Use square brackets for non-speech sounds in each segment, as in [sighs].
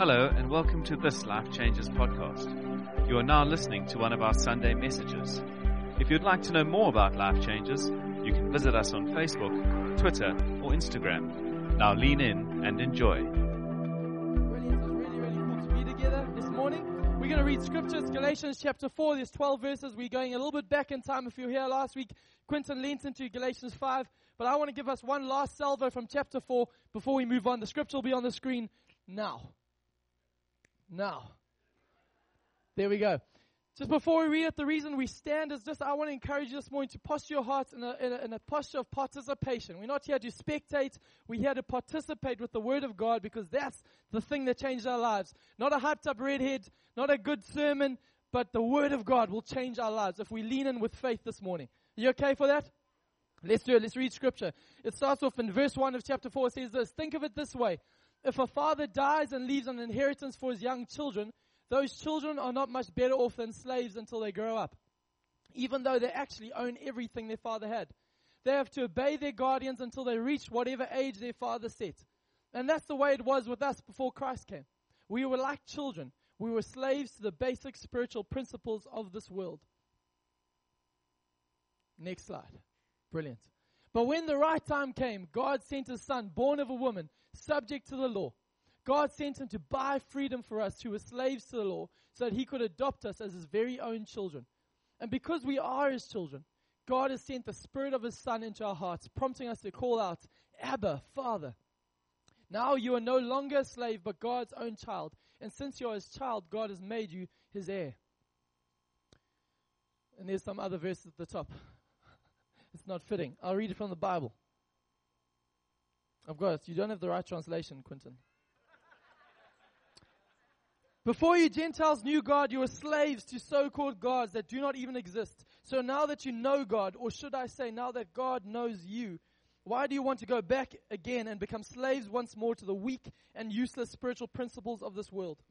Hello, and welcome to this Life Changes podcast. You are now listening to one of our Sunday messages. If you'd like to know more about Life Changes, you can visit us on Facebook, Twitter, or Instagram. Now lean in and enjoy. It's really, really cool to be together this morning. We're going to read scriptures, Galatians chapter 4. There's 12 verses. We're going a little bit back in time. If you were here last week, Quinton leaned into Galatians 5. But I want to give us one last salvo from chapter 4 before we move on. The scripture will be on the screen now. Now. There we go. Just before we read it, the reason we stand is just I want to encourage you this morning to posture your hearts in a, in, a, in a posture of participation. We're not here to spectate, we're here to participate with the Word of God because that's the thing that changed our lives. Not a hyped up redhead, not a good sermon, but the Word of God will change our lives if we lean in with faith this morning. Are you okay for that? Let's do it. Let's read scripture. It starts off in verse 1 of chapter 4. It says this Think of it this way. If a father dies and leaves an inheritance for his young children, those children are not much better off than slaves until they grow up, even though they actually own everything their father had. They have to obey their guardians until they reach whatever age their father set. And that's the way it was with us before Christ came. We were like children. We were slaves to the basic spiritual principles of this world. Next slide. Brilliant. But when the right time came, God sent his son, born of a woman, subject to the law. God sent him to buy freedom for us who were slaves to the law so that he could adopt us as his very own children. And because we are his children, God has sent the spirit of his son into our hearts, prompting us to call out, Abba, Father. Now you are no longer a slave, but God's own child. And since you are his child, God has made you his heir. And there's some other verses at the top. It's not fitting. I'll read it from the Bible. Got it. You don't have the right translation, Quinton. Before you Gentiles knew God, you were slaves to so-called gods that do not even exist. So now that you know God, or should I say now that God knows you, why do you want to go back again and become slaves once more to the weak and useless spiritual principles of this world?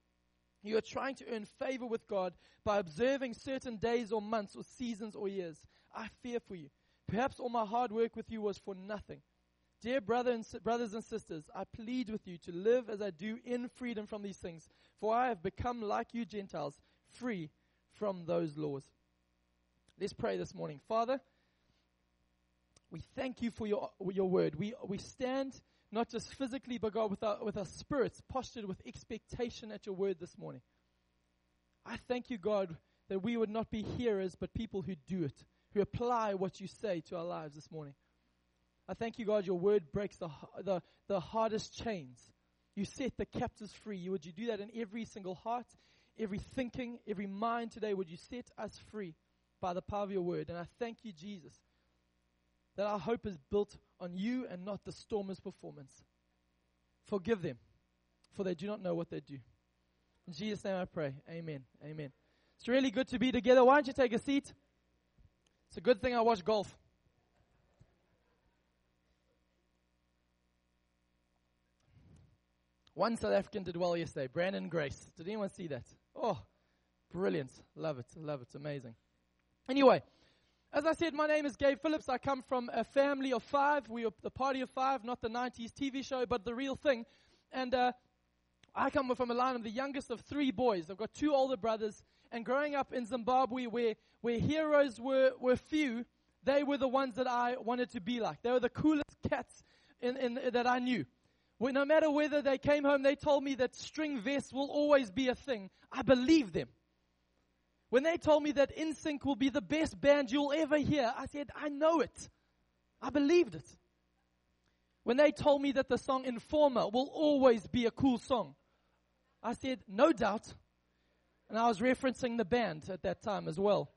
You are trying to earn favor with God by observing certain days or months or seasons or years. I fear for you. Perhaps all my hard work with you was for nothing. Dear brother and, brothers and sisters, I plead with you to live as I do in freedom from these things, for I have become like you Gentiles, free from those laws. Let's pray this morning. Father, we thank you for your, your word. We, we stand not just physically, but God, with our, with our spirits postured with expectation at your word this morning. I thank you, God, that we would not be hearers, but people who do it, who apply what you say to our lives this morning. I thank you, God, your word breaks the, the, the hardest chains. You set the captives free. Would you do that in every single heart, every thinking, every mind today? Would you set us free by the power of your word? And I thank you, Jesus, that our hope is built on you and not the Stormers' performance. Forgive them, for they do not know what they do. In Jesus' name I pray. Amen. Amen. It's really good to be together. Why don't you take a seat? It's a good thing I watch golf. One South African did well yesterday, Branden Grace. Did anyone see that? Oh, brilliant. Love it. Love it. Amazing. Anyway, as I said, my name is Gabe Phillips. I come from a family of five. We are the party of five, not the 90s TV show, but the real thing. And uh, I come from a line of the youngest of three boys. I've got two older brothers. And growing up in Zimbabwe, where, where heroes were, were few, they were the ones that I wanted to be like. They were the coolest cats in, in, that I knew no matter whether they came home, they told me that string vests will always be a thing. I believed them. When they told me that NSYNC will be the best band you'll ever hear, I said, I know it. I believed it. When they told me that the song Informer will always be a cool song, I said, no doubt. And I was referencing the band at that time as well.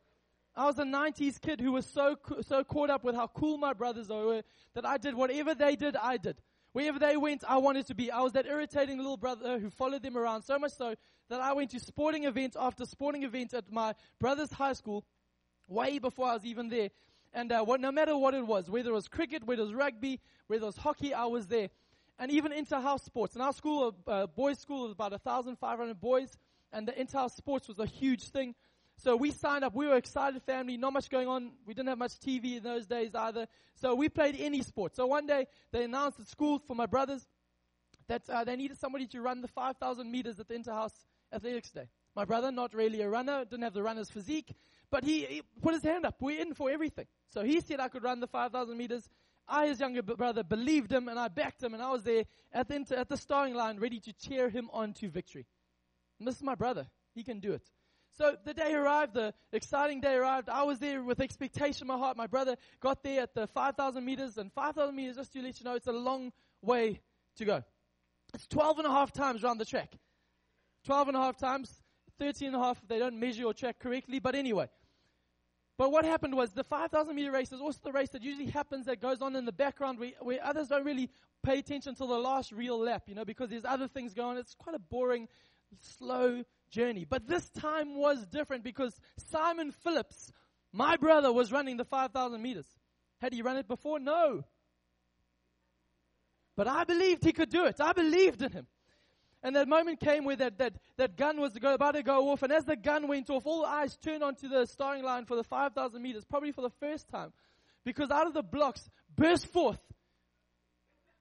I was a 90s kid who was so, so caught up with how cool my brothers were that I did whatever they did, I did. Wherever they went, I wanted to be. I was that irritating little brother who followed them around so much so that I went to sporting event after sporting event at my brother's high school way before I was even there. And uh, what, no matter what it was, whether it was cricket, whether it was rugby, whether it was hockey, I was there. And even inter-house sports. In our school, uh, boys' school, was about 1,500 boys, and the inter-house sports was a huge thing. So we signed up. We were excited family. Not much going on. We didn't have much TV in those days either. So we played any sport. So one day they announced at school for my brothers that uh, they needed somebody to run the 5,000 meters at the Interhouse Athletics Day. My brother, not really a runner, didn't have the runner's physique, but he, he put his hand up. We're in for everything. So he said I could run the 5,000 meters. I, his younger brother, believed him and I backed him and I was there at the, inter, at the starting line ready to cheer him on to victory. This is my brother. He can do it. So the day arrived, the exciting day arrived. I was there with expectation in my heart. My brother got there at the 5,000 meters and 5,000 meters, just to let you know, it's a long way to go. It's 12 and a half times around the track. 12 and a half times, 13 and a half if they don't measure your track correctly. But anyway, but what happened was the 5,000 meter race is also the race that usually happens that goes on in the background where, where others don't really pay attention until the last real lap, you know, because there's other things going on. It's quite a boring, slow journey. But this time was different because Simon Phillips, my brother, was running the 5,000 meters. Had he run it before? No. But I believed he could do it. I believed in him. And that moment came where that, that, that gun was about to go off. And as the gun went off, all eyes turned onto the starting line for the 5,000 meters, probably for the first time. Because out of the blocks burst forth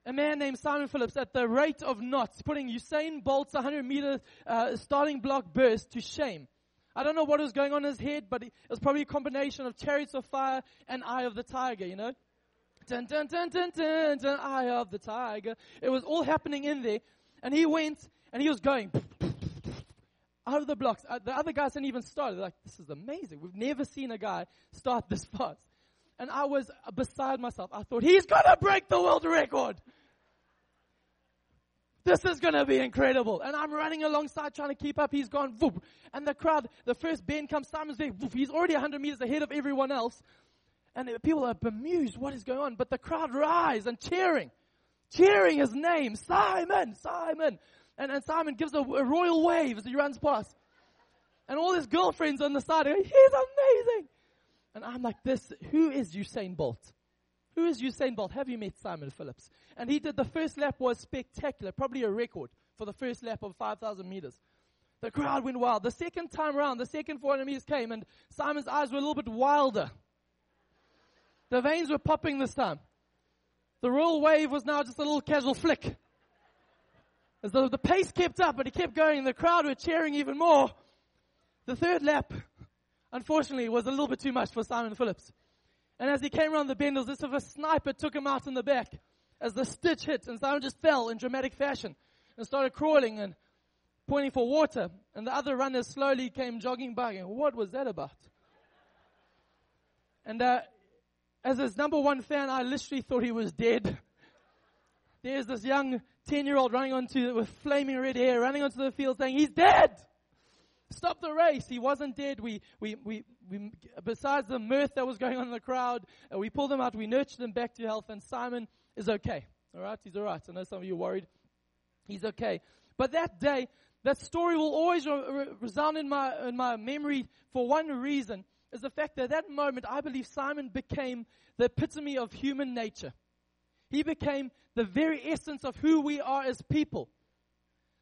a man named Simon Phillips at the rate of knots, putting Usain Bolt's 100 meter uh, starting block burst to shame. I don't know what was going on in his head, but it was probably a combination of chariots of fire and eye of the tiger, you know? Dun, dun, dun, dun, dun, dun, eye of the tiger. It was all happening in there. And he went and he was going out of the blocks. Uh, the other guys hadn't even started. They're like, this is amazing. We've never seen a guy start this [laughs] fast. And I was beside myself. I thought, he's to break the world record. This is to be incredible. And I'm running alongside trying to keep up. He's gone, whoop. And the crowd, the first bend comes, Simon's there, whoop. He's already 100 meters ahead of everyone else. And people are bemused, what is going on? But the crowd rise and cheering, cheering his name, Simon, Simon. And, and Simon gives a, a royal wave as he runs past. And all his girlfriends on the side he's amazing. And I'm like, this, who is Usain Bolt? Who is Usain Bolt? Have you met Simon Phillips? And he did the first lap was spectacular, probably a record for the first lap of 5,000 meters. The crowd went wild. The second time around, the second 400 meters came, and Simon's eyes were a little bit wilder. The veins were popping this time. The royal wave was now just a little casual flick. As though the pace kept up, but he kept going, and the crowd were cheering even more. The third lap, unfortunately, it was a little bit too much for Simon Phillips. And as he came around the bend, it was as if a sniper took him out in the back as the stitch hit, and Simon just fell in dramatic fashion and started crawling and pointing for water. And the other runners slowly came jogging by. And what was that about? And uh, as his number one fan, I literally thought he was dead. There's this young 10 year old running onto, it with flaming red hair, running onto the field saying, he's dead! Stop the race. He wasn't dead. We, we, we, we, besides the mirth that was going on in the crowd, uh, we pulled him out. We nurtured him back to health and Simon is okay. All right. He's all right. I know some of you are worried. He's okay. But that day, that story will always re- resound in my, in my memory for one reason is the fact that that moment, I believe Simon became the epitome of human nature. He became the very essence of who we are as people.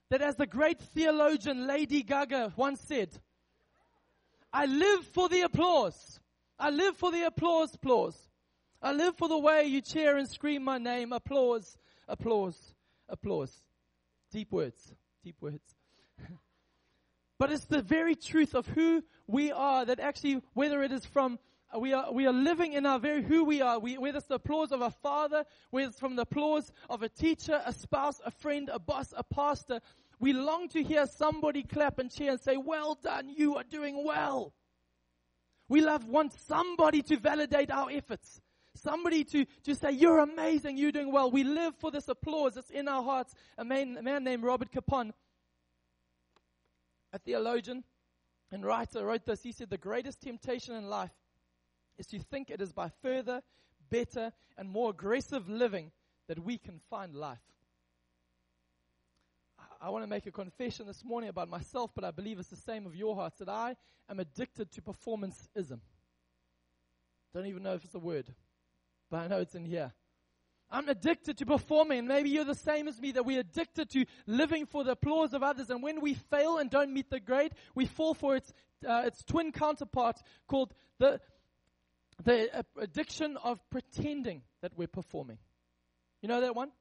That as the great theologian Lady Gaga once said, I live for the applause. I live for the applause, applause. I live for the way you cheer and scream my name. Applause, applause, applause. Deep words, deep words. [laughs] but it's the very truth of who we are that actually, whether it is from we are, we are living in our very who we are, we, whether it's the applause of a father, whether it's from the applause of a teacher, a spouse, a friend, a boss, a pastor, we long to hear somebody clap and cheer and say, well done, you are doing well. We love, want somebody to validate our efforts. Somebody to, to say, you're amazing, you're doing well. We live for this applause. It's in our hearts. A man, a man named Robert Capon, a theologian and writer, wrote this. He said, the greatest temptation in life is to think it is by further, better, and more aggressive living that we can find life. I want to make a confession this morning about myself, but I believe it's the same of your hearts that I am addicted to performanceism. Don't even know if it's a word but I know it's in here. I'm addicted to performing. Maybe you're the same as me that we're addicted to living for the applause of others. And when we fail and don't meet the grade, we fall for its, uh, its twin counterpart called the, the addiction of pretending that we're performing. You know that one?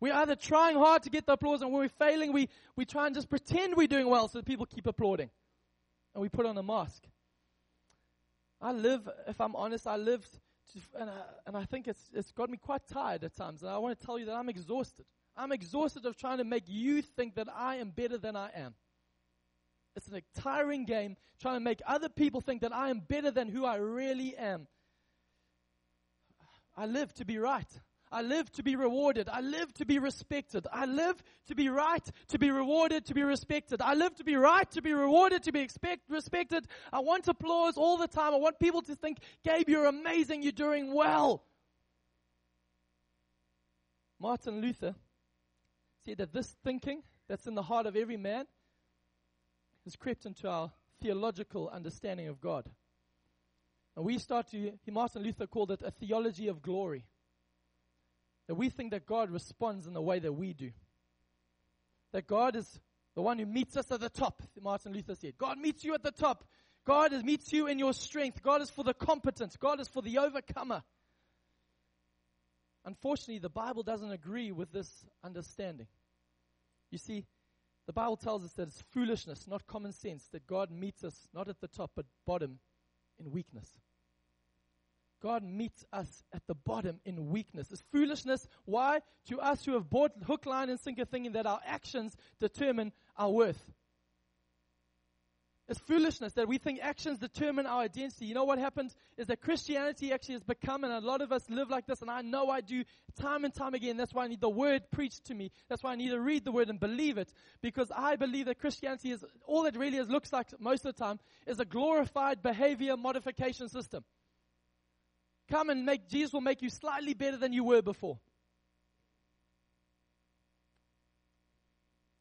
We're either trying hard to get the applause, and when we're failing, we, we try and just pretend we're doing well so that people keep applauding. And we put on a mask. I live, if I'm honest, I live, and, I, and I think it's, it's got me quite tired at times. And I want to tell you that I'm exhausted. I'm exhausted of trying to make you think that I am better than I am. It's a tiring game trying to make other people think that I am better than who I really am. I live to be right. I live to be rewarded. I live to be respected. I live to be right, to be rewarded, to be respected. I live to be right, to be rewarded, to be expect, respected. I want applause all the time. I want people to think, Gabe, you're amazing. You're doing well. Martin Luther said that this thinking that's in the heart of every man has crept into our theological understanding of God. And we start to, Martin Luther called it a theology of glory. That we think that God responds in the way that we do. That God is the one who meets us at the top, Martin Luther said. God meets you at the top. God is, meets you in your strength. God is for the competent. God is for the overcomer. Unfortunately, the Bible doesn't agree with this understanding. You see, the Bible tells us that it's foolishness, not common sense, that God meets us not at the top but bottom in weakness. God meets us at the bottom in weakness. It's foolishness. Why? To us who have bought hook, line, and sinker thinking that our actions determine our worth. It's foolishness that we think actions determine our identity. You know what happens is that Christianity actually has become, and a lot of us live like this, and I know I do time and time again. That's why I need the word preached to me. That's why I need to read the word and believe it. Because I believe that Christianity is, all it really is, looks like most of the time, is a glorified behavior modification system. Come and make, Jesus will make you slightly better than you were before.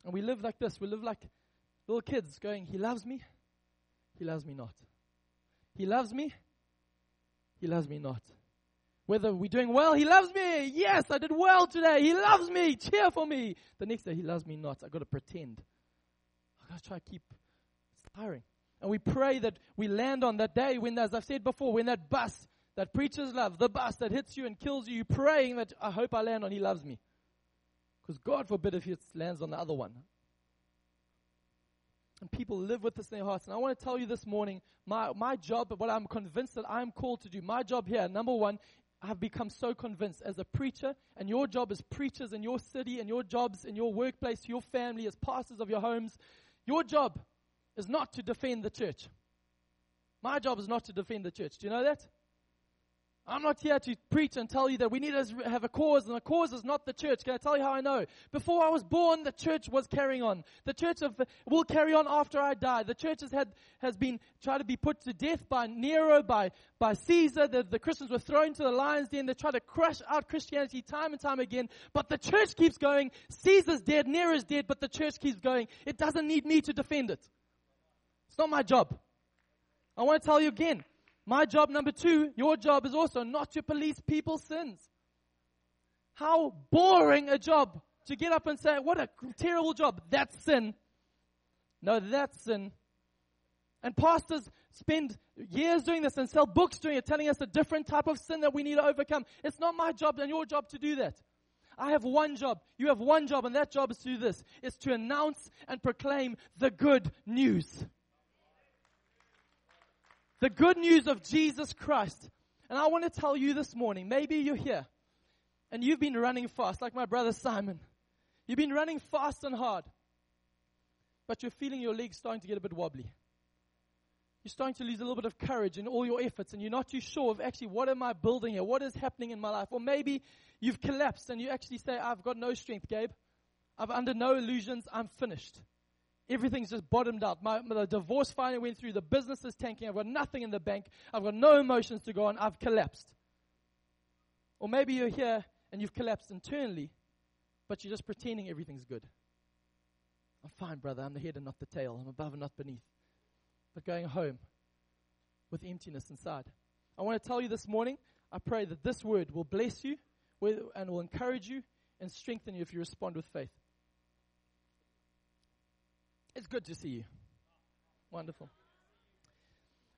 And we live like this. We live like little kids going, He loves me. He loves me not. He loves me. He loves me not. Whether we're doing well, He loves me. Yes, I did well today. He loves me. Cheer for me. The next day, He loves me not. I've got to pretend. I've got to try to keep. It's tiring. And we pray that we land on that day when, as I've said before, when that bus that preaches love, the bus that hits you and kills you, you praying that I hope I land on He loves me. Because God forbid if He lands on the other one. And people live with this in their hearts. And I want to tell you this morning, my, my job, what I'm convinced that I'm called to do, my job here, number one, I have become so convinced as a preacher, and your job as preachers in your city, and your jobs in your workplace, your family, as pastors of your homes, your job is not to defend the church. My job is not to defend the church. Do you know that? I'm not here to preach and tell you that we need to have a cause, and the cause is not the church. Can I tell you how I know? Before I was born, the church was carrying on. The church of, will carry on after I die. The church has had, has been tried to be put to death by Nero, by, by Caesar. The, the Christians were thrown to the lion's den. They tried to crush out Christianity time and time again. But the church keeps going. Caesar's dead, Nero's dead, but the church keeps going. It doesn't need me to defend it. It's not my job. I want to tell you again. My job number two, your job is also not to police people's sins. How boring a job to get up and say, what a terrible job. That's sin. No, that's sin. And pastors spend years doing this and sell books doing it, telling us a different type of sin that we need to overcome. It's not my job and your job to do that. I have one job. You have one job, and that job is to do this. It's to announce and proclaim the good news. The good news of Jesus Christ. And I want to tell you this morning, maybe you're here and you've been running fast, like my brother Simon. You've been running fast and hard, but you're feeling your legs starting to get a bit wobbly. You're starting to lose a little bit of courage in all your efforts, and you're not too sure of actually what am I building here? What is happening in my life? Or maybe you've collapsed and you actually say, I've got no strength, Gabe. I've under no illusions. I'm finished. Everything's just bottomed out. My, my, divorce finally went through. The business is tanking. I've got nothing in the bank. I've got no emotions to go on. I've collapsed. Or maybe you're here and you've collapsed internally, but you're just pretending everything's good. I'm fine, brother. I'm the head and not the tail. I'm above and not beneath. But going home with emptiness inside. I want to tell you this morning, I pray that this word will bless you and will encourage you and strengthen you if you respond with faith. It's good to see you. Wonderful.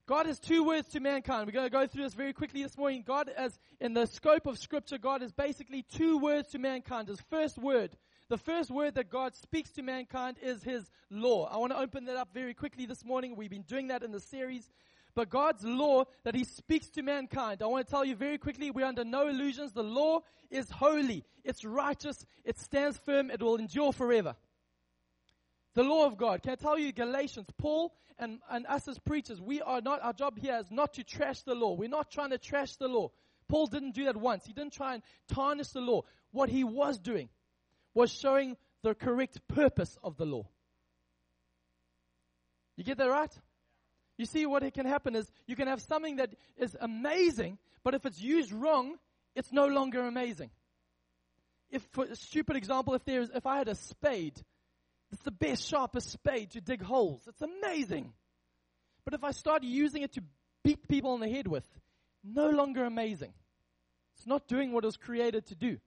God has two words to mankind. We're going to go through this very quickly this morning. God, as in the scope of Scripture, God is basically two words to mankind. His first word, the first word that God speaks to mankind is His law. I want to open that up very quickly this morning. We've been doing that in the series. But God's law that He speaks to mankind, I want to tell you very quickly, we're under no illusions. The law is holy, it's righteous, it stands firm, it will endure forever. The law of God. Can I tell you, Galatians, Paul and, and us as preachers, we are not, our job here is not to trash the law. We're not trying to trash the law. Paul didn't do that once. He didn't try and tarnish the law. What he was doing was showing the correct purpose of the law. You get that right? You see, what can happen is you can have something that is amazing, but if it's used wrong, it's no longer amazing. If, for a stupid example, if there's, if I had a spade it's the best, sharpest spade to dig holes. It's amazing. But if I start using it to beat people on the head with, no longer amazing. It's not doing what it was created to do.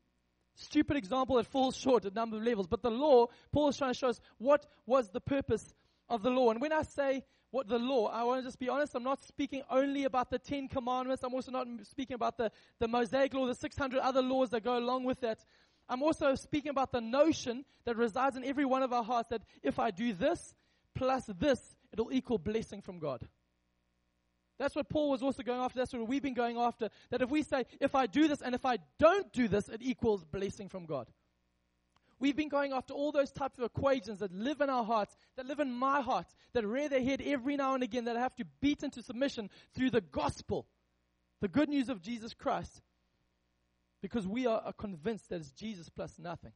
Stupid example that falls short at number of levels. But the law, Paul is trying to show us what was the purpose of the law. And when I say what the law, I want to just be honest, I'm not speaking only about the Ten Commandments. I'm also not speaking about the, the Mosaic law, the 600 other laws that go along with that. I'm also speaking about the notion that resides in every one of our hearts that if I do this plus this, it'll equal blessing from God. That's what Paul was also going after. That's what we've been going after. That if we say, if I do this and if I don't do this, it equals blessing from God. We've been going after all those types of equations that live in our hearts, that live in my heart, that rear their head every now and again, that I have to beat into submission through the gospel, the good news of Jesus Christ. Because we are convinced that it's Jesus plus nothing.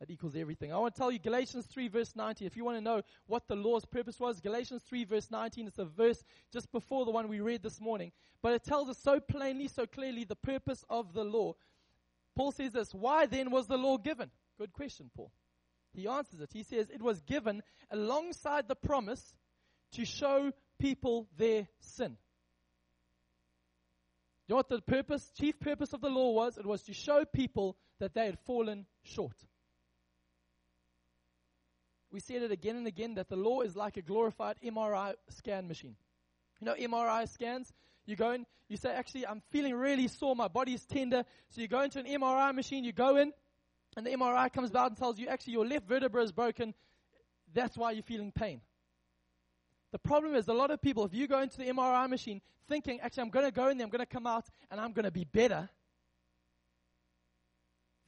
That equals everything. I want to tell you Galatians 3 verse 19. If you want to know what the law's purpose was, Galatians 3 verse 19 is a verse just before the one we read this morning. But it tells us so plainly, so clearly the purpose of the law. Paul says this, why then was the law given? Good question, Paul. He answers it. He says it was given alongside the promise to show people their sin. You know what the purpose, chief purpose of the law was? It was to show people that they had fallen short. We said it again and again that the law is like a glorified MRI scan machine. You know, MRI scans, you go in, you say, actually, I'm feeling really sore, my body's tender. So you go into an MRI machine, you go in, and the MRI comes out and tells you, actually, your left vertebra is broken. That's why you're feeling pain. The problem is a lot of people, if you go into the MRI machine thinking, actually, I'm going to go in there, I'm going to come out, and I'm going to be better,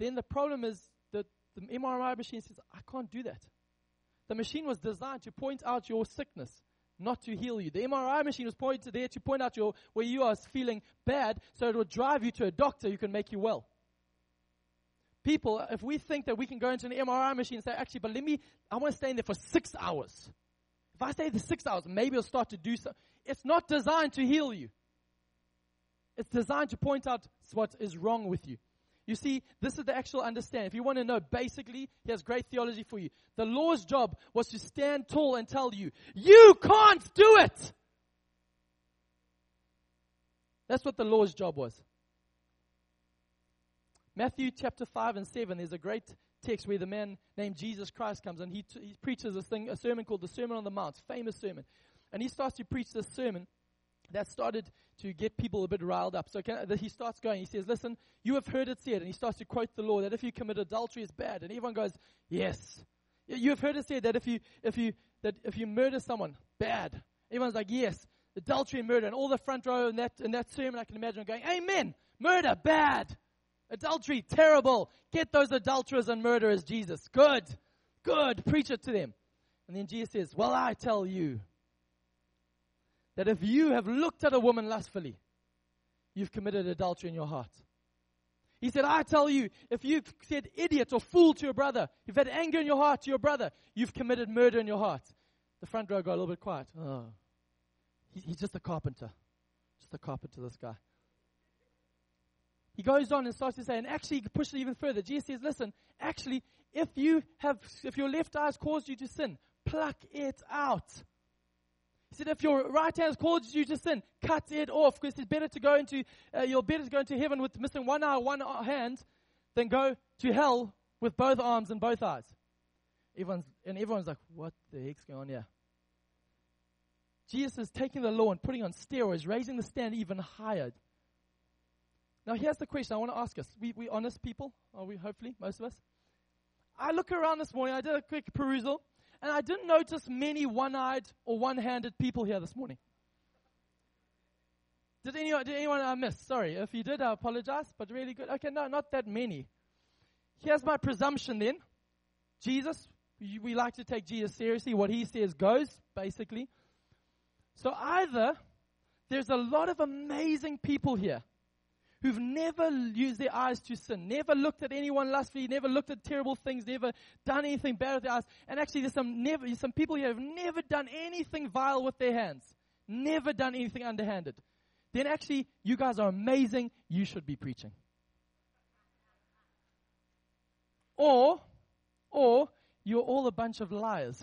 then the problem is that the MRI machine says, I can't do that. The machine was designed to point out your sickness, not to heal you. The MRI machine was pointed there to point out your, where you are feeling bad, so it will drive you to a doctor who can make you well. People, if we think that we can go into an MRI machine and say, actually, but let me, I want to stay in there for six hours. If I stay the six hours, maybe it'll start to do so. It's not designed to heal you. It's designed to point out what is wrong with you. You see, this is the actual understanding. If you want to know, basically, he has great theology for you. The law's job was to stand tall and tell you, you can't do it! That's what the law's job was. Matthew chapter 5 and 7, there's a great text where the man named Jesus Christ comes and he, t- he preaches this thing, a sermon called the Sermon on the Mount, famous sermon. And he starts to preach this sermon that started to get people a bit riled up. So can, he starts going, he says, listen, you have heard it said, and he starts to quote the law that if you commit adultery is bad. And everyone goes, yes. You have heard it said that if you, if you, that if you murder someone, bad. Everyone's like, yes. Adultery and murder. And all the front row in that, in that sermon, I can imagine going, amen. Murder, bad. Adultery, terrible. Get those adulterers and murderers, Jesus. Good. Good. Preach it to them. And then Jesus says, Well, I tell you that if you have looked at a woman lustfully, you've committed adultery in your heart. He said, I tell you, if you've said idiot or fool to your brother, you've had anger in your heart to your brother, you've committed murder in your heart. The front row got a little bit quiet. Oh. He's just a carpenter. Just a carpenter, this guy. He goes on and starts to say, and actually he pushes it even further. Jesus says, listen, actually, if you have, if your left eye has caused you to sin, pluck it out. He said, if your right hand has caused you to sin, cut it off. Because it's better to go into, uh, you're better to go into heaven with missing one eye, one hand, than go to hell with both arms and both eyes. Everyone's, and everyone's like, what the heck's going on here? Jesus is taking the law and putting on steroids, raising the stand even higher. Now, here's the question I want to ask us. We, we honest people? Are we, hopefully, most of us? I look around this morning, I did a quick perusal, and I didn't notice many one eyed or one handed people here this morning. Did anyone, did anyone I miss? Sorry. If you did, I apologize, but really good. Okay, no, not that many. Here's my presumption then. Jesus, we like to take Jesus seriously. What he says goes, basically. So either there's a lot of amazing people here who've never used their eyes to sin, never looked at anyone lustfully, never looked at terrible things, never done anything bad with their eyes. And actually, there's some, never, some people here who've never done anything vile with their hands, never done anything underhanded then actually you guys are amazing. You should be preaching. Or, or you're all a bunch of liars.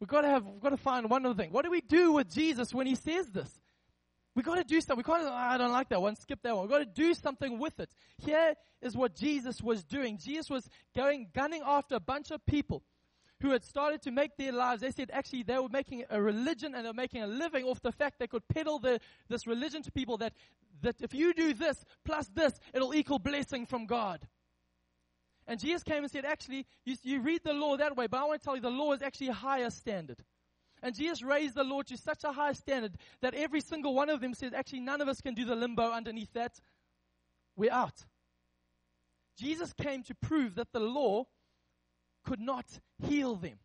We've got to have, we've got to find one other thing. What do we do with Jesus when he says this? We've got to do something. We can't, oh, I don't like that one, skip that one. We've got to do something with it. Here is what Jesus was doing. Jesus was going, gunning after a bunch of people who had started to make their lives, they said actually they were making a religion and they were making a living off the fact they could peddle the, this religion to people that, that if you do this plus this, it'll equal blessing from God. And Jesus came and said, actually, you, you read the law that way, but I want to tell you the law is actually a higher standard. And Jesus raised the Lord to such a high standard that every single one of them said, actually, none of us can do the limbo underneath that. We're out. Jesus came to prove that the law could not heal them.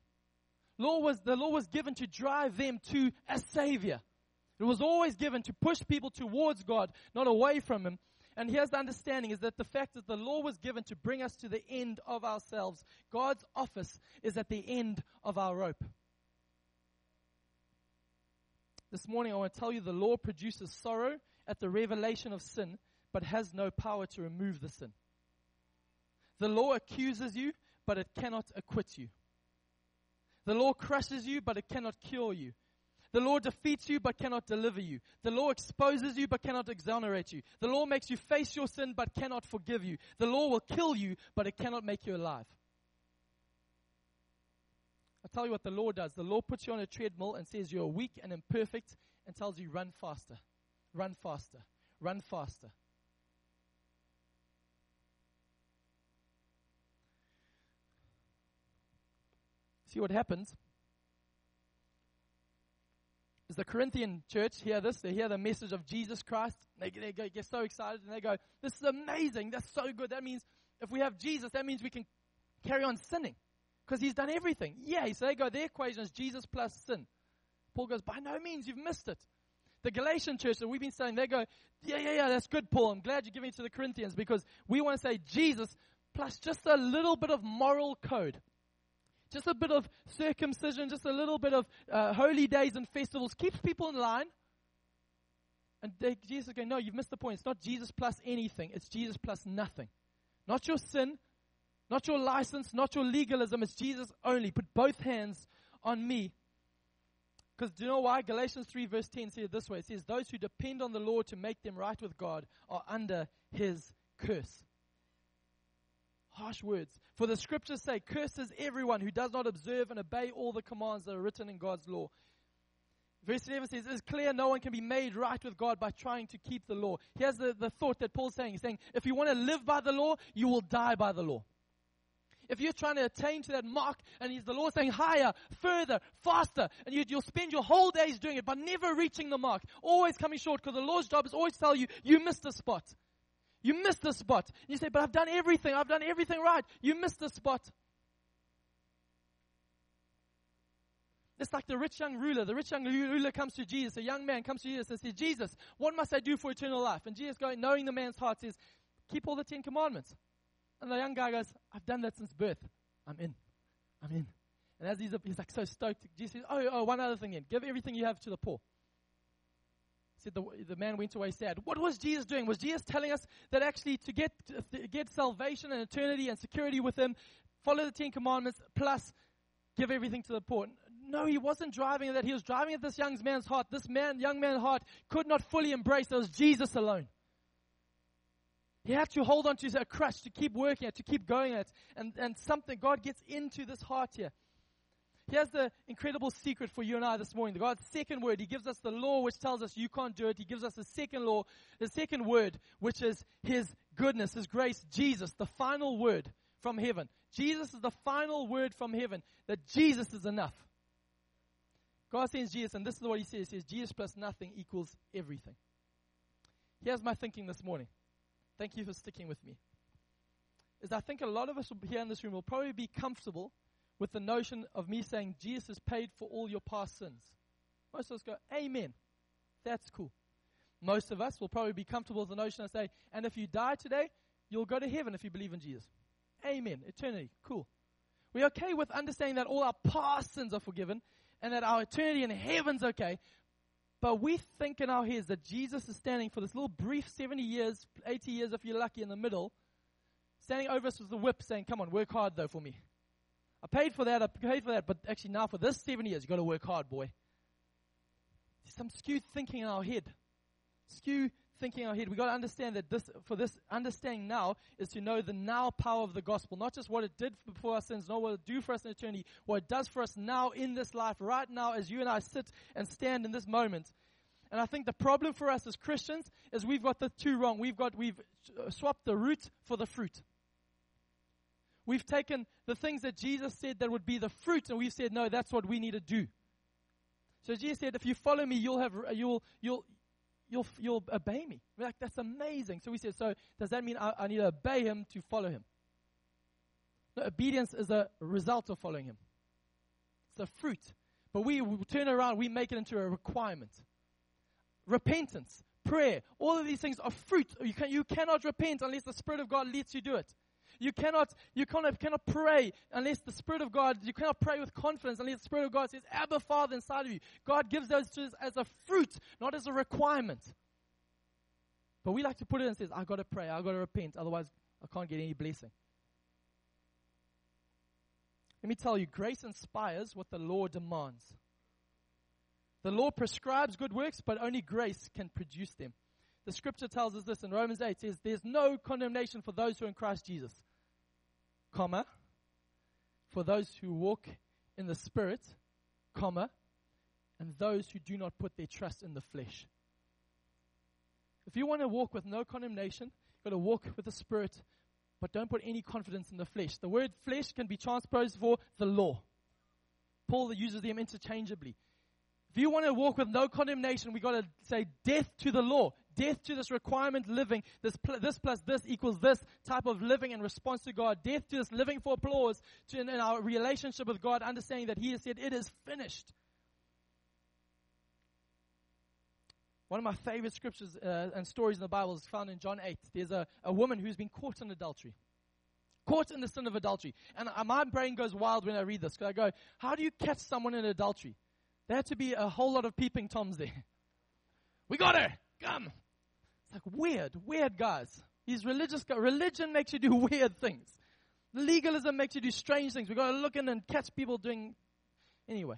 Law was, the law was given to drive them to a savior. It was always given to push people towards God, not away from Him. And here's the understanding is that the fact that the law was given to bring us to the end of ourselves. God's office is at the end of our rope. This morning I want to tell you the law produces sorrow at the revelation of sin, but has no power to remove the sin. The law accuses you but it cannot acquit you. The law crushes you, but it cannot cure you. The law defeats you, but cannot deliver you. The law exposes you, but cannot exonerate you. The law makes you face your sin, but cannot forgive you. The law will kill you, but it cannot make you alive. Tell you what the law does. The law puts you on a treadmill and says you're weak and imperfect and tells you run faster, run faster, run faster. See what happens is the Corinthian church hear this, they hear the message of Jesus Christ, they, they go, get so excited and they go, This is amazing, that's so good. That means if we have Jesus, that means we can carry on sinning because he's done everything. Yeah, so they go, their equation is Jesus plus sin. Paul goes, By no means, you've missed it. The Galatian church that we've been saying, they go, Yeah, yeah, yeah, that's good, Paul. I'm glad you're giving it to the Corinthians because we want to say Jesus plus just a little bit of moral code just a bit of circumcision, just a little bit of uh, holy days and festivals keeps people in line. And they, Jesus is going, no, you've missed the point. It's not Jesus plus anything. It's Jesus plus nothing. Not your sin, not your license, not your legalism. It's Jesus only. Put both hands on me. Because do you know why? Galatians 3 verse 10 says it this way. It says, those who depend on the Lord to make them right with God are under his curse. Harsh words. For the scriptures say, curses everyone who does not observe and obey all the commands that are written in God's law. Verse 11 says, It's clear no one can be made right with God by trying to keep the law. Here's the, the thought that Paul's saying. He's saying, if you want to live by the law, you will die by the law. If you're trying to attain to that mark, and he's the Lord saying higher, further, faster, and you, will spend your whole days doing it, but never reaching the mark, always coming short, because the Lord's job is always tell you, you missed a spot. You missed the spot. You say, but I've done everything. I've done everything right. You missed the spot. It's like the rich young ruler. The rich young ruler comes to Jesus. A young man comes to Jesus and says, Jesus, what must I do for eternal life? And Jesus, going, knowing the man's heart, says, keep all the Ten Commandments. And the young guy goes, I've done that since birth. I'm in. I'm in. And as he's, up, he's like so stoked, Jesus says, oh, oh, one other thing then. Give everything you have to the poor said the, the man went away sad. What was Jesus doing? Was Jesus telling us that actually to get, to get salvation and eternity and security with Him, follow the Ten Commandments, plus give everything to the poor? No, he wasn't driving at that. He was driving at this young man's heart. This man, young man's heart could not fully embrace. It was Jesus alone. He had to hold on to a crutch to keep working at, to keep going at. And, and something, God gets into this heart here. Here's the incredible secret for you and I this morning. God's second word, He gives us the law which tells us you can't do it. He gives us the second law, the second word, which is His goodness, His grace, Jesus, the final word from heaven. Jesus is the final word from heaven that Jesus is enough. God sends Jesus, and this is what He says. He says, Jesus plus nothing equals everything. Here's my thinking this morning. Thank you for sticking with me. Is I think a lot of us here in this room will probably be comfortable with the notion of me saying Jesus has paid for all your past sins. Most of us go, Amen. That's cool. Most of us will probably be comfortable with the notion of say, and if you die today, you'll go to heaven if you believe in Jesus. Amen. Eternity. Cool. We're okay with understanding that all our past sins are forgiven and that our eternity in heaven's okay. But we think in our heads that Jesus is standing for this little brief 70 years, 80 years if you're lucky in the middle, standing over us with the whip saying, Come on, work hard though for me. I paid for that, I paid for that, but actually now for this 70 years, you've got to work hard, boy. There's some skewed thinking in our head. Skew thinking in our. We've got to understand that this, for this understanding now, is to know the now power of the gospel. Not just what it did for our sins, not what it do for us in eternity, what it does for us now in this life, right now as you and I sit and stand in this moment. And I think the problem for us as Christians is we've got the two wrong. We've got, we've uh, swapped the root for the fruit. We've taken the things that Jesus said that would be the fruit, and we've said, no, that's what we need to do. So Jesus said, if you follow me, you'll have, you'll, you'll, you'll, you'll obey me. We're like, that's amazing. So we said, so does that mean I, I need to obey him to follow him? No, obedience is a result of following him. It's a fruit. But we, we turn around, we make it into a requirement. Repentance, prayer, all of these things are fruit. You, can, you cannot repent unless the Spirit of God leads you do it. You cannot, you cannot, cannot pray unless the Spirit of God, you cannot pray with confidence unless the Spirit of God says, Abba Father inside of you. God gives those to us as a fruit, not as a requirement. But we like to put it and says, I've got to pray, I've got to repent, otherwise I can't get any blessing. Let me tell you, grace inspires what the law demands. The law prescribes good works, but only grace can produce them. The scripture tells us this in Romans 8 says, There's no condemnation for those who are in Christ Jesus, comma, for those who walk in the Spirit, comma, and those who do not put their trust in the flesh. If you want to walk with no condemnation, you've got to walk with the Spirit, but don't put any confidence in the flesh. The word flesh can be transposed for the law. Paul uses them interchangeably. If you want to walk with no condemnation, we've got to say death to the law, death to this requirement living, this, pl- this plus this equals this type of living in response to God, death to this living for applause to, in, in our relationship with God, understanding that He has said, It is finished. One of my favorite scriptures uh, and stories in the Bible is found in John 8. There's a, a woman who's been caught in adultery. Caught in the sin of adultery. And my brain goes wild when I read this because I go, How do you catch someone in adultery? There had to be a whole lot of peeping toms there. [laughs] We got her. Come. Like weird, weird guys. These religious guys. Religion makes you do [laughs] weird things. Legalism makes you do strange things. We've got to look in and catch people doing. Anyway,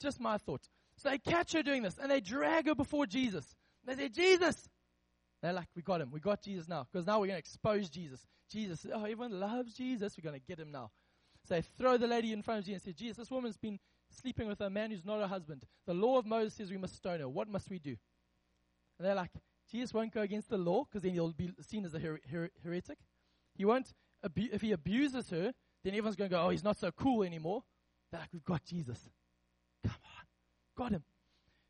just my thoughts. So they catch her doing this and they drag her before Jesus. They say, Jesus. They're like, we got him. We got Jesus now. Because now we're going to expose Jesus. Jesus, oh, everyone loves Jesus. We're going to get him now. So they throw the lady in front of Jesus and say, Jesus, this woman's been sleeping with a man who's not her husband. The law of Moses says we must stone her. What must we do? And they're like, Jesus won't go against the law because then he'll be seen as a her- her- heretic. He won't, abu- if he abuses her, then everyone's going to go, oh, he's not so cool anymore. They're like, we've got Jesus. Come on. Got him.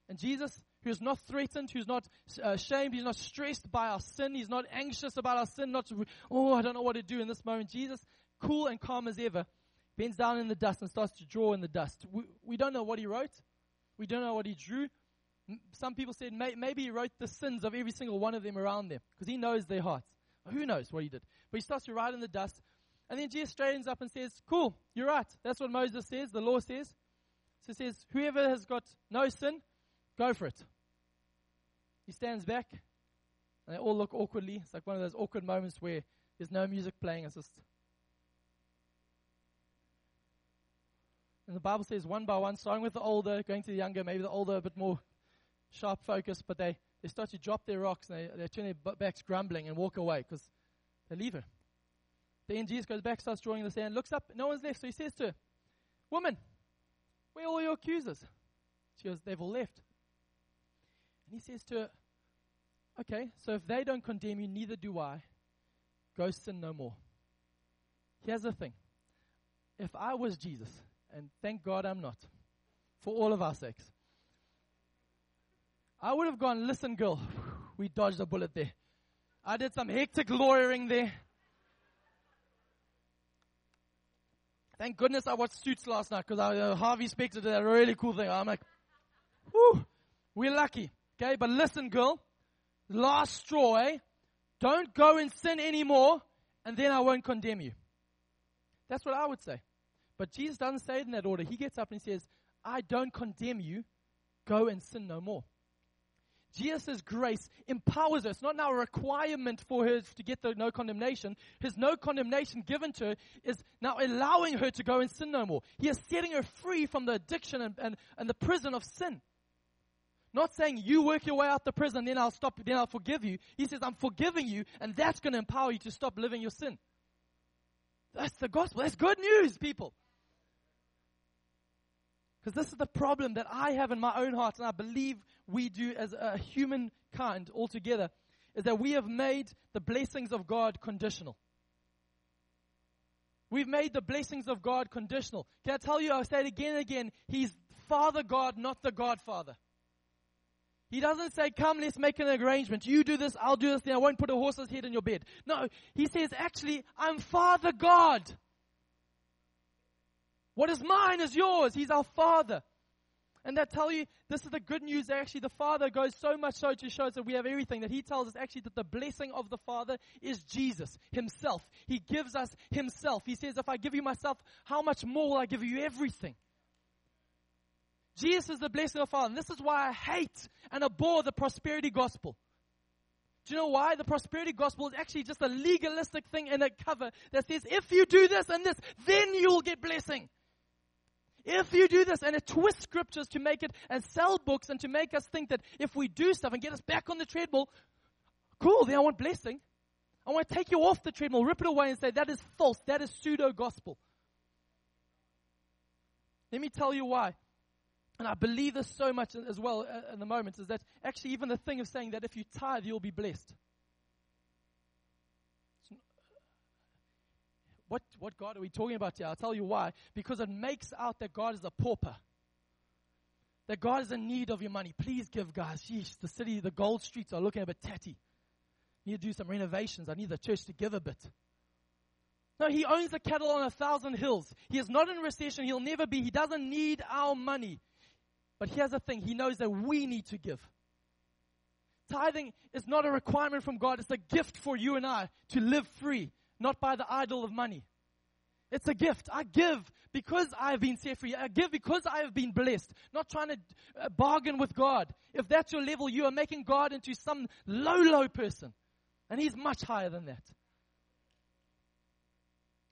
And Jesus, who's not threatened, who's not uh, ashamed, he's not stressed by our sin, he's not anxious about our sin, not, to. oh, I don't know what to do in this moment. Jesus, cool and calm as ever, bends down in the dust and starts to draw in the dust. We, we don't know what he wrote. We don't know what he drew. Some people said may, maybe he wrote the sins of every single one of them around them because he knows their hearts. Who knows what he did? But he starts to write in the dust. And then Jesus straightens up and says, Cool, you're right. That's what Moses says, the law says. So it says, Whoever has got no sin, go for it. He stands back, and they all look awkwardly. It's like one of those awkward moments where there's no music playing. It's just And the Bible says one by one, starting with the older, going to the younger, maybe the older a bit more sharp focus, but they, they start to drop their rocks and they, they turn their backs grumbling and walk away because they leave her. Then Jesus goes back, starts drawing in the sand, looks up, no one's left, so he says to her, Woman, Where are all your accusers? She goes, They've all left. And he says to her, Okay, so if they don't condemn you, neither do I. Go sin no more. Here's the thing if I was Jesus, and thank God I'm not, for all of our sakes, I would have gone, Listen, girl, [sighs] we dodged a bullet there. I did some hectic lawyering there. Thank goodness I watched Suits last night because uh, Harvey Specter did a really cool thing. I'm like, whew, we're lucky. Okay, but listen, girl, last straw, eh? Don't go and sin anymore, and then I won't condemn you. That's what I would say. But Jesus doesn't say it in that order. He gets up and he says, I don't condemn you. Go and sin no more. Jesus' grace empowers. It's not now a requirement for her to get the no condemnation. His no condemnation given to her is now allowing her to go and sin no more. He is setting her free from the addiction and, and, and the prison of sin. Not saying you work your way out the prison, then I'll stop, then I'll forgive you. He says, I'm forgiving you, and that's going to empower you to stop living your sin. That's the gospel. That's good news, people. Because this is the problem that I have in my own heart, and I believe we do as a humankind altogether, is that we have made the blessings of God conditional. We've made the blessings of God conditional. Can I tell you, I'll say it again and again, He's Father God, not the Godfather. He doesn't say, come, let's make an arrangement. You do this, I'll do this, then I won't put a horse's head in your bed. No, he says, actually, I'm Father God. What is mine is yours. He's our Father. And that tell you, this is the good news. Actually, the Father goes so much so to show us that we have everything that He tells us actually that the blessing of the Father is Jesus Himself. He gives us Himself. He says, If I give you myself, how much more will I give you everything? Jesus is the blessing of the Father. And this is why I hate and abhor the prosperity gospel. Do you know why? The prosperity gospel is actually just a legalistic thing in a cover that says, if you do this and this, then you'll get blessing. If you do this, and it twists scriptures to make it and sell books and to make us think that if we do stuff and get us back on the treadmill, cool, then I want blessing. I want to take you off the treadmill, rip it away, and say that is false. That is pseudo gospel. Let me tell you why. And I believe this so much as well uh, in the moment is that actually, even the thing of saying that if you tithe, you'll be blessed. What, what God are we talking about here? I'll tell you why. Because it makes out that God is a pauper. That God is in need of your money. Please give, guys. Yeesh, the city, the gold streets are looking a bit tatty. Need to do some renovations. I need the church to give a bit. No, he owns the cattle on a thousand hills. He is not in recession. He'll never be. He doesn't need our money. But here's the thing. He knows that we need to give. Tithing is not a requirement from God. It's a gift for you and I to live free not by the idol of money. It's a gift. I give because I've been set free. I give because I have been blessed. Not trying to uh, bargain with God. If that's your level, you are making God into some low, low person. And He's much higher than that.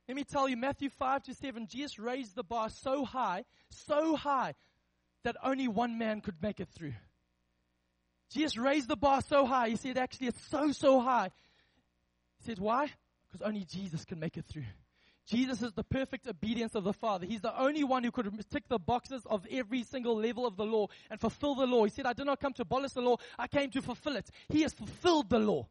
Let me tell you, Matthew 5 to 7, Jesus raised the bar so high, so high, that only one man could make it through. Jesus raised the bar so high. He said, actually, it's so, so high. He said, why? Because only Jesus can make it through. Jesus is the perfect obedience of the Father. He's the only one who could tick the boxes of every single level of the law and fulfill the law. He said, I did not come to abolish the law, I came to fulfill it. He has fulfilled the law.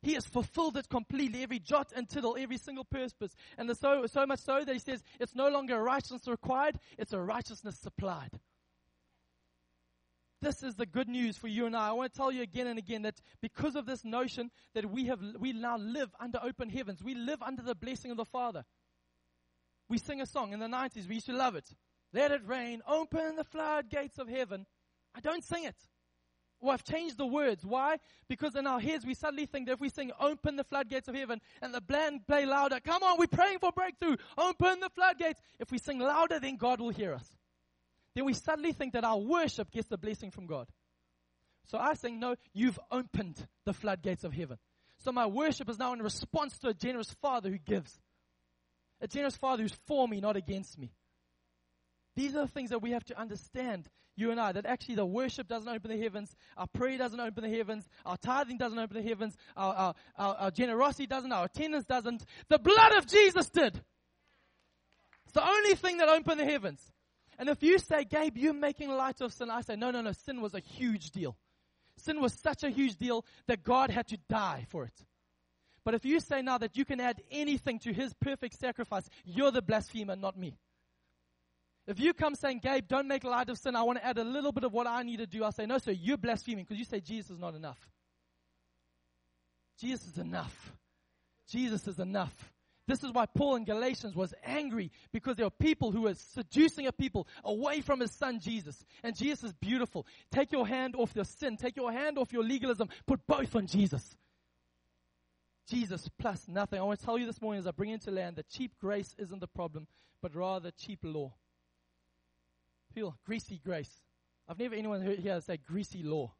He has fulfilled it completely, every jot and tittle, every single purpose. And so, so much so that he says it's no longer righteousness required, it's a righteousness supplied. This is the good news for you and I. I want to tell you again and again that because of this notion that we have, we now live under open heavens. We live under the blessing of the Father. We sing a song in the 90s. We used to love it. Let it rain. Open the floodgates of heaven. I don't sing it. Well, I've changed the words. Why? Because in our heads we suddenly think that if we sing open the floodgates of heaven and the band play louder, come on, we're praying for breakthrough. Open the floodgates. If we sing louder, then God will hear us then we suddenly think that our worship gets the blessing from God. So I think, no, you've opened the floodgates of heaven. So my worship is now in response to a generous Father who gives. A generous Father who's for me, not against me. These are the things that we have to understand, you and I, that actually the worship doesn't open the heavens, our prayer doesn't open the heavens, our tithing doesn't open the heavens, our, our, our, our generosity doesn't, our attendance doesn't. The blood of Jesus did. It's the only thing that opened the heavens. And if you say, Gabe, you're making light of sin, I say, no, no, no, sin was a huge deal. Sin was such a huge deal that God had to die for it. But if you say now that you can add anything to his perfect sacrifice, you're the blasphemer, not me. If you come saying, Gabe, don't make light of sin, I want to add a little bit of what I need to do, I'll say, no, sir, you're blaspheming because you say Jesus is not enough. Jesus is enough. Jesus is enough. This is why Paul in Galatians was angry because there were people who were seducing a people away from his son Jesus. And Jesus is beautiful. Take your hand off your sin. Take your hand off your legalism. Put both on Jesus. Jesus plus nothing. I want to tell you this morning as I bring into land that cheap grace isn't the problem, but rather cheap law. Feel greasy grace. I've never anyone heard here say greasy law.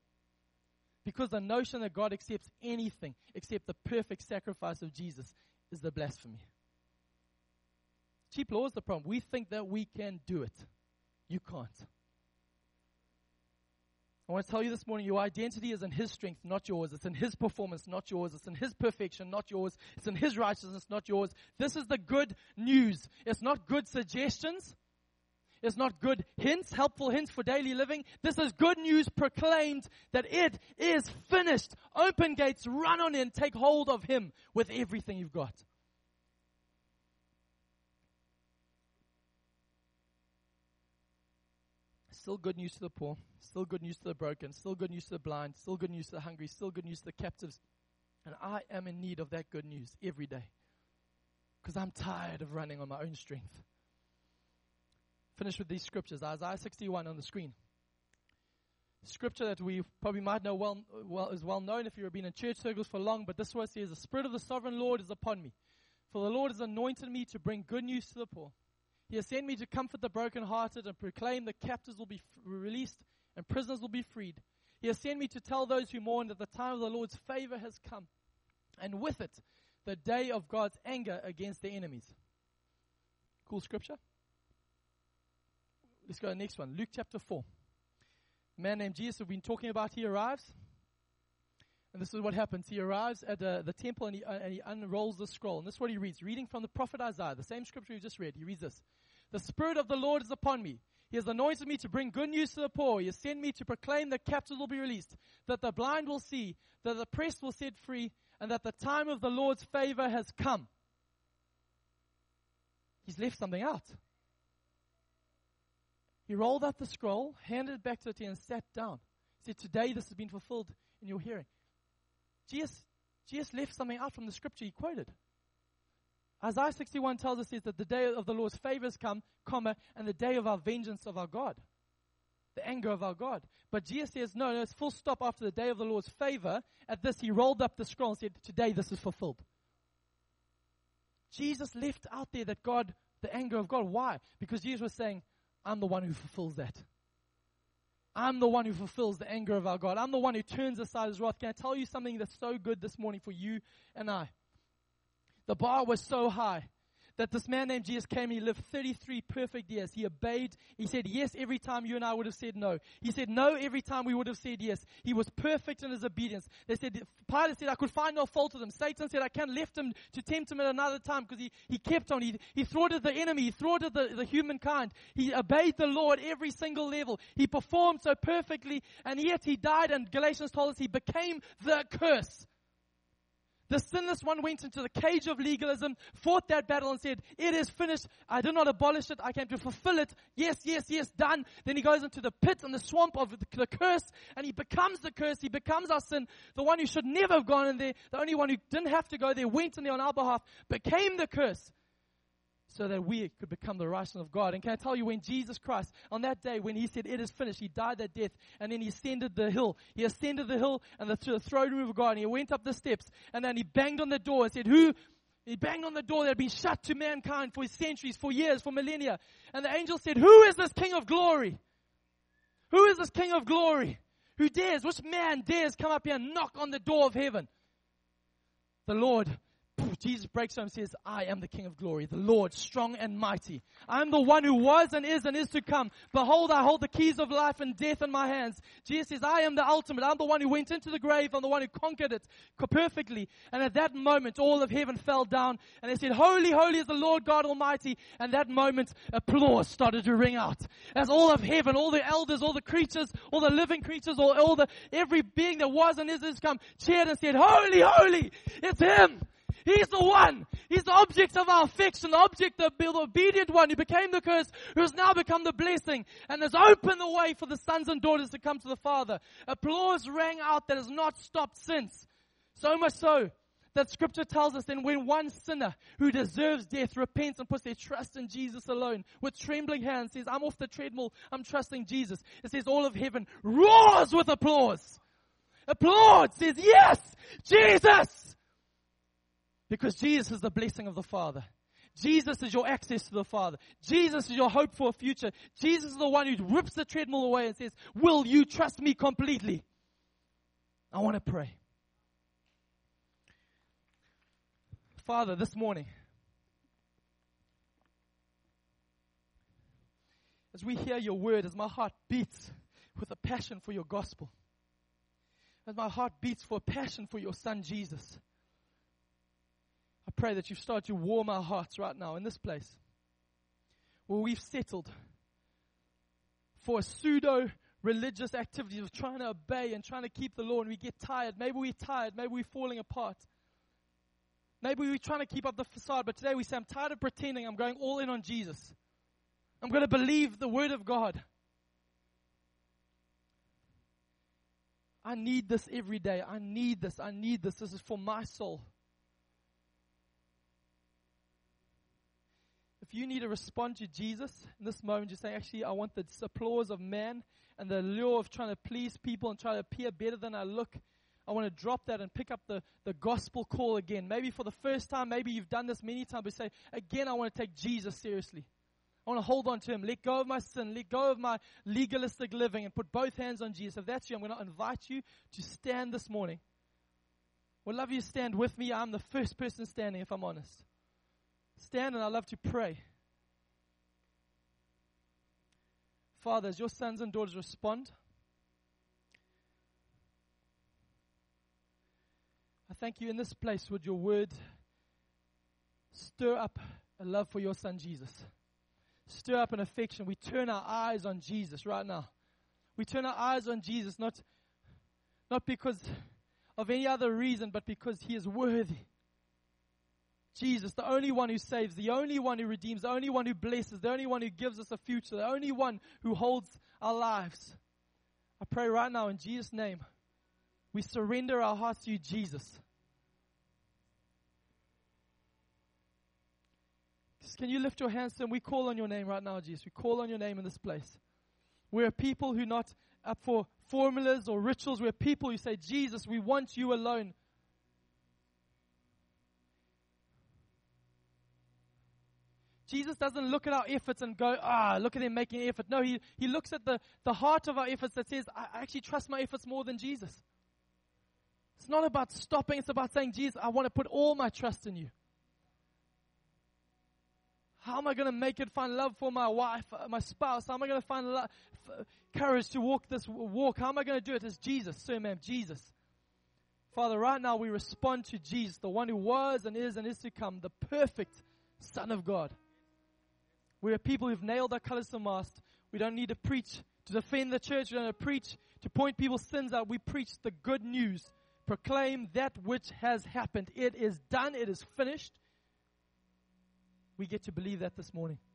Because the notion that God accepts anything except the perfect sacrifice of Jesus is the blasphemy. Cheap law is the problem. We think that we can do it. You can't. I want to tell you this morning your identity is in His strength, not yours. It's in His performance, not yours. It's in His perfection, not yours. It's in His righteousness, not yours. This is the good news. It's not good suggestions. It's not good hints, helpful hints for daily living. This is good news proclaimed that it is finished. Open gates, run on in, take hold of Him with everything you've got. Still good news to the poor, still good news to the broken, still good news to the blind, still good news to the hungry, still good news to the captives. And I am in need of that good news every day. Because I'm tired of running on my own strength finish with these scriptures. Isaiah 61 on the screen. Scripture that we probably might know well, well is well known if you've been in church circles for long, but this one says, The Spirit of the Sovereign Lord is upon me. For the Lord has anointed me to bring good news to the poor. He has sent me to comfort the brokenhearted and proclaim that captives will be f- released and prisoners will be freed. He has sent me to tell those who mourn that the time of the Lord's favor has come, and with it, the day of God's anger against their enemies. Cool scripture? Let's go to the next one. Luke chapter 4. A man named Jesus, we've been talking about, he arrives. And this is what happens. He arrives at uh, the temple and he, uh, and he unrolls the scroll. And this is what he reads. Reading from the prophet Isaiah, the same scripture we just read. He reads this. The Spirit of the Lord is upon me. He has anointed me to bring good news to the poor. He has sent me to proclaim that captives will be released, that the blind will see, that the oppressed will set free, and that the time of the Lord's favor has come. He's left something out. He rolled up the scroll, handed it back to the and sat down. He said, Today this has been fulfilled in your hearing. Jesus, Jesus left something out from the scripture he quoted. Isaiah 61 tells us that the day of the Lord's favors come, comma, and the day of our vengeance of our God. The anger of our God. But Jesus says, no, no, it's full stop after the day of the Lord's favor. At this, he rolled up the scroll and said, Today this is fulfilled. Jesus left out there that God, the anger of God. Why? Because Jesus was saying, I'm the one who fulfills that. I'm the one who fulfills the anger of our God. I'm the one who turns aside his wrath. Can I tell you something that's so good this morning for you and I? The bar was so high that this man named Jesus came and he lived 33 perfect years. He obeyed. He said yes every time you and I would have said no. He said no every time we would have said yes. He was perfect in his obedience. They said, Pilate said, I could find no fault with him. Satan said, I can't left him to tempt him at another time because he, he kept on. He, he thwarted the enemy. He thwarted the, the humankind. He obeyed the Lord every single level. He performed so perfectly and yet he died and Galatians told us he became the curse the sinless one went into the cage of legalism, fought that battle and said, it is finished. I did not abolish it. I came to fulfill it. Yes, yes, yes, done. Then he goes into the pit and the swamp of the, the curse and he becomes the curse. He becomes our sin. The one who should never have gone in there, the only one who didn't have to go there, went in there on our behalf, became the curse so that we could become the righteousness of God. And can I tell you, when Jesus Christ, on that day, when he said, It is finished, he died that death, and then he ascended the hill. He ascended the hill and the, the throne room of God, and he went up the steps, and then he banged on the door and said, Who? He banged on the door that had been shut to mankind for centuries, for years, for millennia. And the angel said, Who is this King of glory? Who is this King of glory? Who dares, which man dares come up here and knock on the door of heaven? The Lord Jesus breaks down and says, I am the King of glory, the Lord, strong and mighty. I am the one who was and is and is to come. Behold, I hold the keys of life and death in my hands. Jesus says, I am the ultimate. I'm the one who went into the grave. I'm the one who conquered it perfectly. And at that moment, all of heaven fell down and they said, Holy, holy is the Lord God Almighty. And that moment, applause started to ring out. As all of heaven, all the elders, all the creatures, all the living creatures, all, all the, every being that was and is, is come, cheered and said, Holy, holy, it's Him. He's the one. He's the object of our affection, the object, of the obedient one who became the curse, who has now become the blessing, and has opened the way for the sons and daughters to come to the Father. Applause rang out that has not stopped since. So much so that scripture tells us then when one sinner who deserves death repents and puts their trust in Jesus alone with trembling hands says, I'm off the treadmill, I'm trusting Jesus. It says all of heaven roars with applause. Applause says, yes, Jesus! Because Jesus is the blessing of the Father. Jesus is your access to the Father. Jesus is your hope for a future. Jesus is the one who rips the treadmill away and says, Will you trust me completely? I want to pray. Father, this morning, as we hear your word, as my heart beats with a passion for your gospel, as my heart beats for a passion for your son Jesus, I pray that you start to warm our hearts right now in this place where we've settled for a pseudo religious activity of trying to obey and trying to keep the law and we get tired. Maybe we're tired. Maybe we're falling apart. Maybe we're trying to keep up the facade, but today we say, I'm tired of pretending. I'm going all in on Jesus. I'm going to believe the Word of God. I need this every day. I need this. I need this. This is for my soul. If you need to respond to Jesus in this moment, you say, actually, I want the applause of man and the lure of trying to please people and try to appear better than I look. I want to drop that and pick up the, the gospel call again. Maybe for the first time, maybe you've done this many times, but say, again, I want to take Jesus seriously. I want to hold on to him, let go of my sin, let go of my legalistic living, and put both hands on Jesus. If that's you, I'm going to invite you to stand this morning. Would love you to stand with me. I'm the first person standing, if I'm honest. Stand, and I love to pray. Father, as your sons and daughters respond, I thank you in this place, would your word stir up a love for your son Jesus stir up an affection. We turn our eyes on Jesus right now. We turn our eyes on Jesus not, not because of any other reason, but because he is worthy. Jesus, the only one who saves, the only one who redeems, the only one who blesses, the only one who gives us a future, the only one who holds our lives. I pray right now in Jesus' name, we surrender our hearts to you, Jesus. Can you lift your hands and we call on your name right now, Jesus? We call on your name in this place. We're a people who are not up for formulas or rituals. We're people who say, Jesus, we want you alone. Jesus doesn't look at our efforts and go, ah, look at him making effort. No, he, he looks at the, the heart of our efforts that says, I actually trust my efforts more than Jesus. It's not about stopping, it's about saying, Jesus, I want to put all my trust in you. How am I going to make it find love for my wife, uh, my spouse? How am I going to find courage to walk this walk? How am I going to do it? It's Jesus, sir, ma'am, Jesus. Father, right now we respond to Jesus, the one who was and is and is to come, the perfect Son of God. We are people who've nailed our colors to the mast. We don't need to preach to defend the church. We don't need to preach to point people's sins out. We preach the good news. Proclaim that which has happened. It is done. It is finished. We get to believe that this morning.